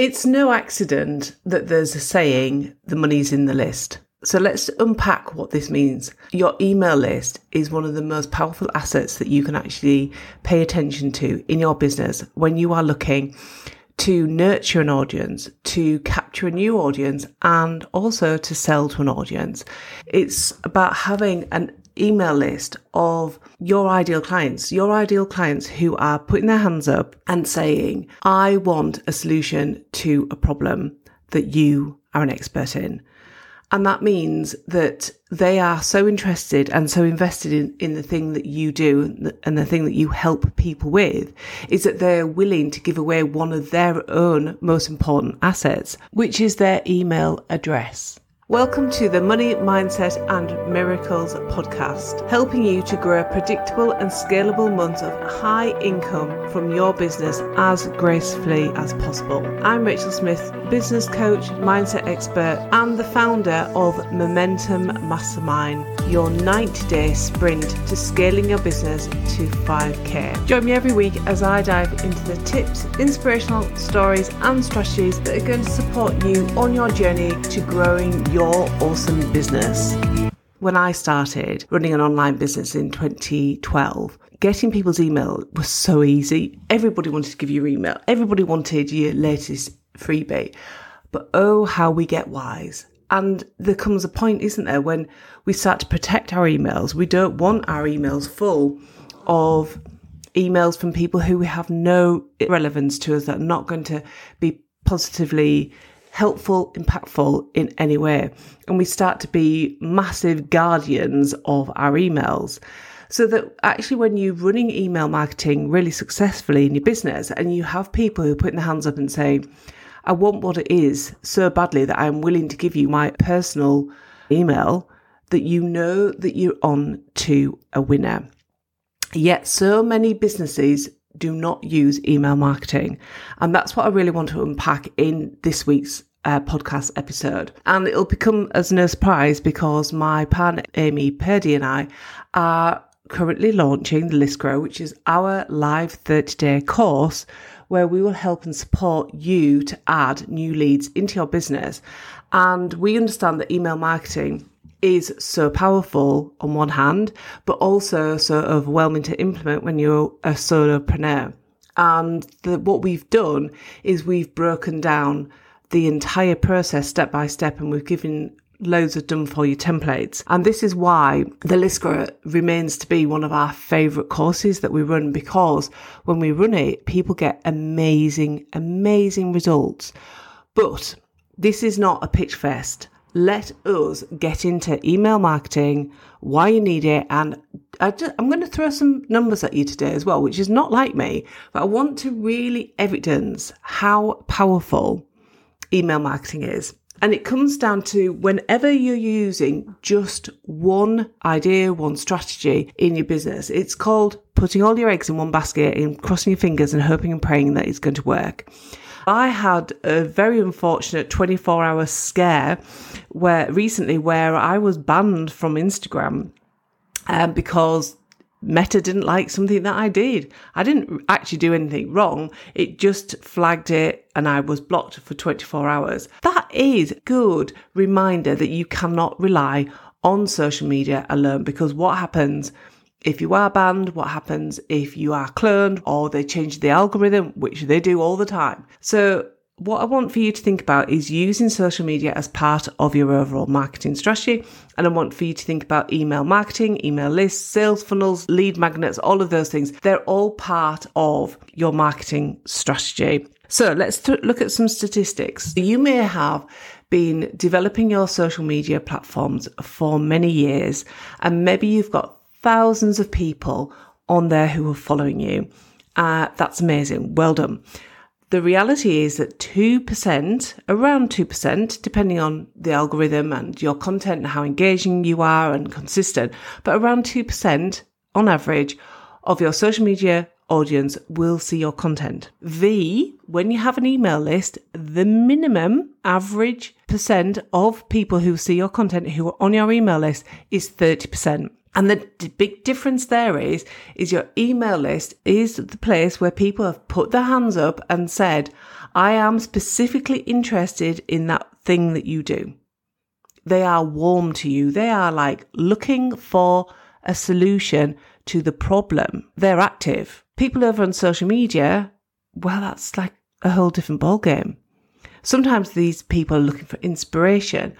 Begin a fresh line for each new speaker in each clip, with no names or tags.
It's no accident that there's a saying, the money's in the list. So let's unpack what this means. Your email list is one of the most powerful assets that you can actually pay attention to in your business when you are looking to nurture an audience, to capture a new audience, and also to sell to an audience. It's about having an email list of your ideal clients, your ideal clients who are putting their hands up and saying, I want a solution to a problem that you are an expert in. And that means that they are so interested and so invested in, in the thing that you do and the thing that you help people with is that they're willing to give away one of their own most important assets, which is their email address. Welcome to the Money, Mindset and Miracles podcast, helping you to grow a predictable and scalable month of high income from your business as gracefully as possible. I'm Rachel Smith, business coach, mindset expert, and the founder of Momentum Mastermind, your 90 day sprint to scaling your business to 5K. Join me every week as I dive into the tips, inspirational stories, and strategies that are going to support you on your journey to growing your your awesome business. When I started running an online business in 2012, getting people's email was so easy. Everybody wanted to give you your email. Everybody wanted your latest freebie. But oh, how we get wise. And there comes a point, isn't there, when we start to protect our emails. We don't want our emails full of emails from people who have no relevance to us that are not going to be positively helpful, impactful in any way. And we start to be massive guardians of our emails. So that actually, when you're running email marketing really successfully in your business and you have people who put their hands up and say, I want what it is so badly that I'm willing to give you my personal email, that you know that you're on to a winner. Yet so many businesses do not use email marketing. And that's what I really want to unpack in this week's uh, podcast episode. And it'll become as no surprise because my partner Amy Purdy and I are currently launching the List Grower, which is our live 30 day course where we will help and support you to add new leads into your business. And we understand that email marketing is so powerful on one hand, but also so overwhelming to implement when you're a solopreneur. And the, what we've done is we've broken down the entire process step by step and we've given loads of done for you templates. And this is why the List Grower remains to be one of our favorite courses that we run because when we run it, people get amazing, amazing results. But this is not a pitch fest let us get into email marketing, why you need it. And I am going to throw some numbers at you today as well, which is not like me, but I want to really evidence how powerful email marketing is. And it comes down to whenever you're using just one idea, one strategy in your business, it's called putting all your eggs in one basket and crossing your fingers and hoping and praying that it's going to work. I had a very unfortunate 24 hour scare where recently where I was banned from Instagram um, because Meta didn't like something that I did. I didn't actually do anything wrong. It just flagged it and I was blocked for 24 hours. That is good reminder that you cannot rely on social media alone because what happens if you are banned, what happens if you are cloned or they change the algorithm, which they do all the time. So what I want for you to think about is using social media as part of your overall marketing strategy. And I want for you to think about email marketing, email lists, sales funnels, lead magnets, all of those things. They're all part of your marketing strategy. So let's th- look at some statistics. You may have been developing your social media platforms for many years, and maybe you've got thousands of people on there who are following you. Uh, that's amazing. Well done. The reality is that 2%, around 2%, depending on the algorithm and your content and how engaging you are and consistent, but around 2% on average of your social media audience will see your content. V, when you have an email list, the minimum average percent of people who see your content who are on your email list is 30%. And the d- big difference there is, is your email list is the place where people have put their hands up and said, I am specifically interested in that thing that you do. They are warm to you. They are like looking for a solution to the problem. They're active. People over on social media, well, that's like a whole different ballgame. Sometimes these people are looking for inspiration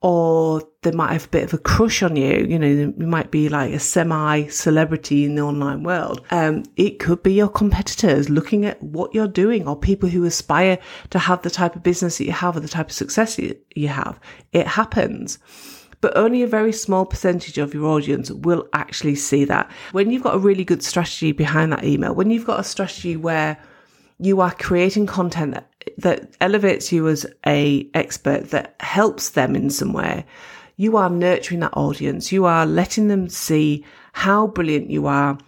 or they might have a bit of a crush on you. You know, you might be like a semi celebrity in the online world. Um, it could be your competitors looking at what you're doing or people who aspire to have the type of business that you have or the type of success you have. It happens. But only a very small percentage of your audience will actually see that. When you've got a really good strategy behind that email, when you've got a strategy where you are creating content that, that elevates you as a expert that helps them in some way. You are nurturing that audience. You are letting them see how brilliant you are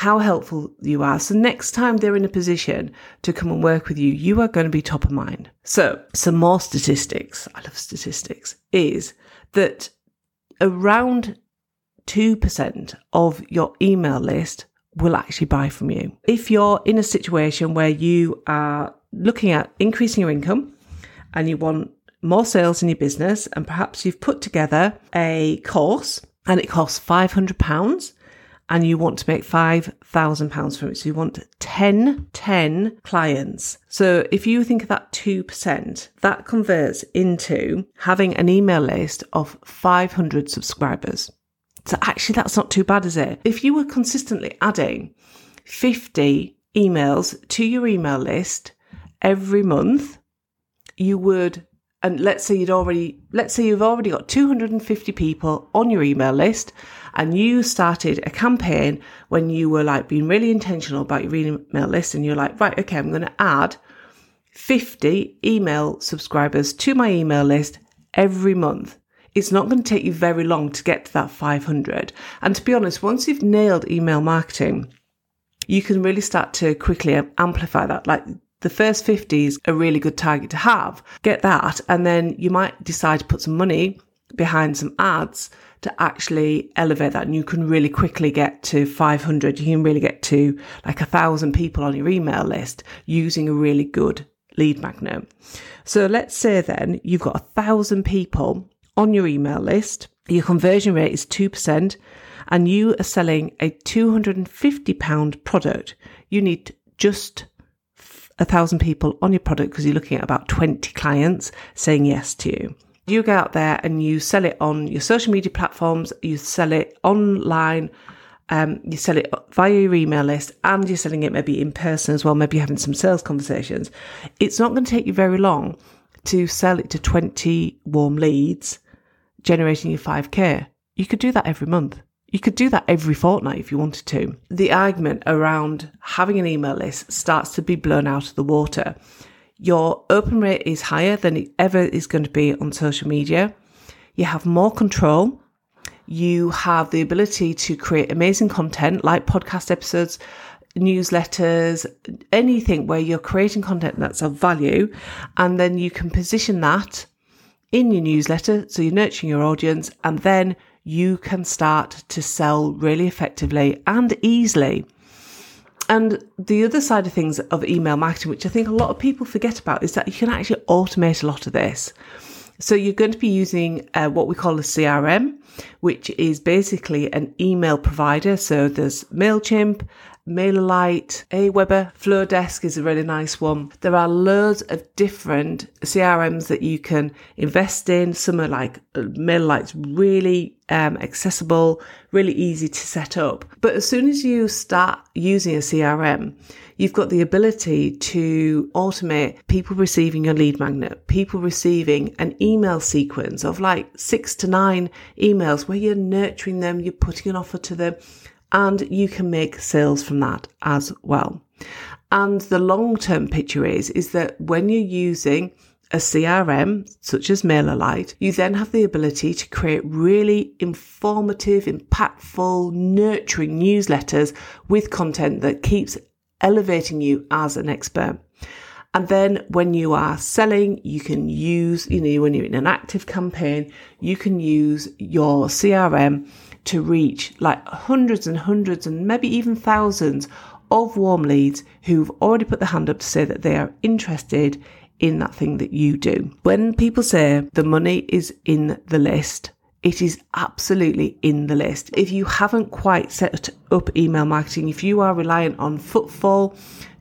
how helpful you are. So next time they're in a position to come and work with you you are going to be top of mind. So some more statistics. I love statistics. Is that around 2% of your email list will actually buy from you. If you're in a situation where you are looking at increasing your income and you want more sales in your business, and perhaps you've put together a course and it costs £500 and you want to make £5,000 from it. So you want 10, 10 clients. So if you think of that 2%, that converts into having an email list of 500 subscribers. So actually, that's not too bad, is it? If you were consistently adding 50 emails to your email list every month, you would, and let's say you'd already, let's say you've already got 250 people on your email list and you started a campaign when you were like being really intentional about your email list and you're like, right, okay, I'm going to add 50 email subscribers to my email list every month it's not going to take you very long to get to that 500. And to be honest, once you've nailed email marketing, you can really start to quickly amplify that. Like the first 50 is a really good target to have. Get that. And then you might decide to put some money behind some ads to actually elevate that. And you can really quickly get to 500. You can really get to like a thousand people on your email list using a really good lead magnet. So let's say then you've got a thousand people on your email list, your conversion rate is 2%, and you are selling a £250 product, you need just a thousand people on your product because you're looking at about 20 clients saying yes to you. You go out there and you sell it on your social media platforms, you sell it online, um, you sell it via your email list, and you're selling it maybe in person as well, maybe having some sales conversations. It's not going to take you very long to sell it to 20 warm leads generating your 5k. You could do that every month. You could do that every fortnight if you wanted to. The argument around having an email list starts to be blown out of the water. Your open rate is higher than it ever is going to be on social media. You have more control. You have the ability to create amazing content like podcast episodes, newsletters, anything where you're creating content that's of value. And then you can position that in your newsletter. So you're nurturing your audience and then you can start to sell really effectively and easily. And the other side of things of email marketing, which I think a lot of people forget about, is that you can actually automate a lot of this. So you're going to be using uh, what we call a CRM, which is basically an email provider. So there's MailChimp, MailerLite, Aweber, Flodesk is a really nice one. There are loads of different CRMs that you can invest in. Some are like uh, MailerLite's really um, accessible, really easy to set up. But as soon as you start using a CRM, you've got the ability to automate people receiving your lead magnet, people receiving an email sequence of like six to nine emails where you're nurturing them, you're putting an offer to them and you can make sales from that as well. And the long term picture is, is that when you're using a CRM such as MailerLite, you then have the ability to create really informative, impactful, nurturing newsletters with content that keeps elevating you as an expert. And then when you are selling, you can use, you know, when you're in an active campaign, you can use your CRM to reach like hundreds and hundreds and maybe even thousands of warm leads who've already put their hand up to say that they are interested in that thing that you do. When people say the money is in the list, it is absolutely in the list. If you haven't quite set up email marketing, if you are reliant on footfall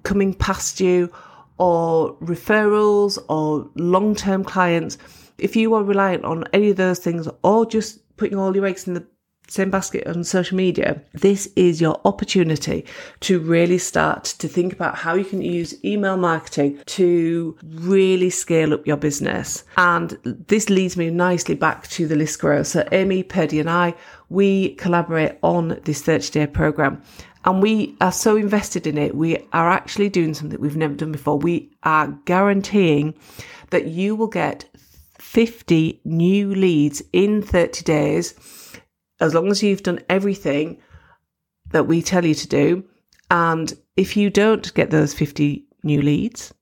coming past you or referrals or long term clients, if you are reliant on any of those things or just putting all your eggs in the same basket on social media, this is your opportunity to really start to think about how you can use email marketing to really scale up your business. And this leads me nicely back to the list grower. So Amy, Purdy and I, we collaborate on this 30 day program and we are so invested in it. We are actually doing something we've never done before. We are guaranteeing that you will get 50 new leads in 30 days as long as you've done everything that we tell you to do. And if you don't get those 50 new leads,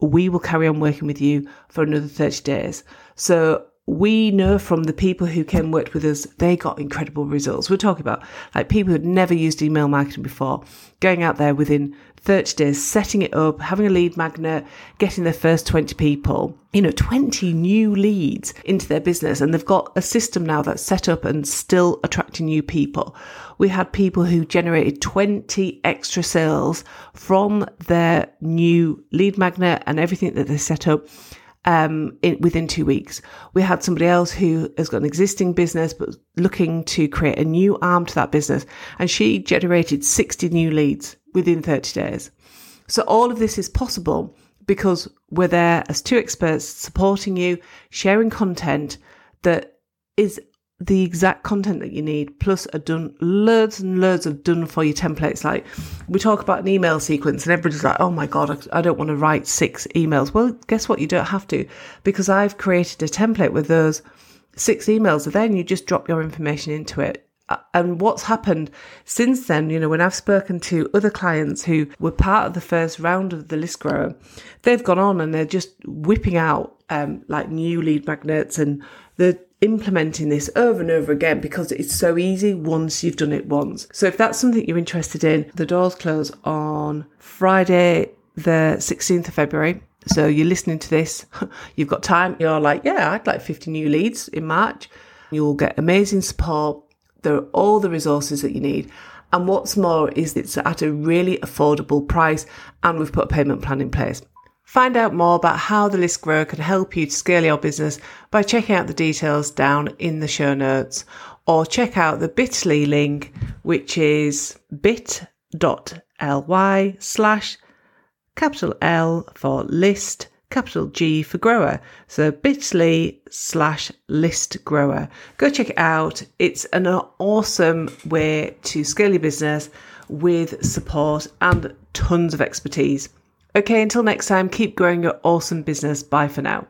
we will carry on working with you for another 30 days. So we know from the people who came worked with us, they got incredible results. We're talking about like people who'd never used email marketing before, going out there within 30 days, setting it up, having a lead magnet, getting their first 20 people, you know, 20 new leads into their business. And they've got a system now that's set up and still attracting new people. We had people who generated 20 extra sales from their new lead magnet and everything that they set up um, in, within two weeks. We had somebody else who has got an existing business but looking to create a new arm to that business, and she generated 60 new leads within 30 days. So all of this is possible because we're there as two experts supporting you, sharing content that is the exact content that you need, plus a done loads and loads of done for you templates. Like we talk about an email sequence, and everybody's like, "Oh my god, I don't want to write six emails." Well, guess what? You don't have to because I've created a template with those six emails. And then you just drop your information into it. And what's happened since then, you know, when I've spoken to other clients who were part of the first round of the list grower, they've gone on and they're just whipping out um, like new lead magnets and they're implementing this over and over again because it's so easy once you've done it once. So if that's something you're interested in, the doors close on Friday, the 16th of February. So you're listening to this, you've got time, you're like, yeah, I'd like 50 new leads in March. You'll get amazing support. There are all the resources that you need. And what's more is it's at a really affordable price and we've put a payment plan in place. Find out more about how the list grower can help you to scale your business by checking out the details down in the show notes or check out the bit.ly link, which is bit.ly slash capital L for list, capital G for grower. So bit.ly slash list grower. Go check it out. It's an awesome way to scale your business with support and tons of expertise. Okay, until next time, keep growing your awesome business. Bye for now.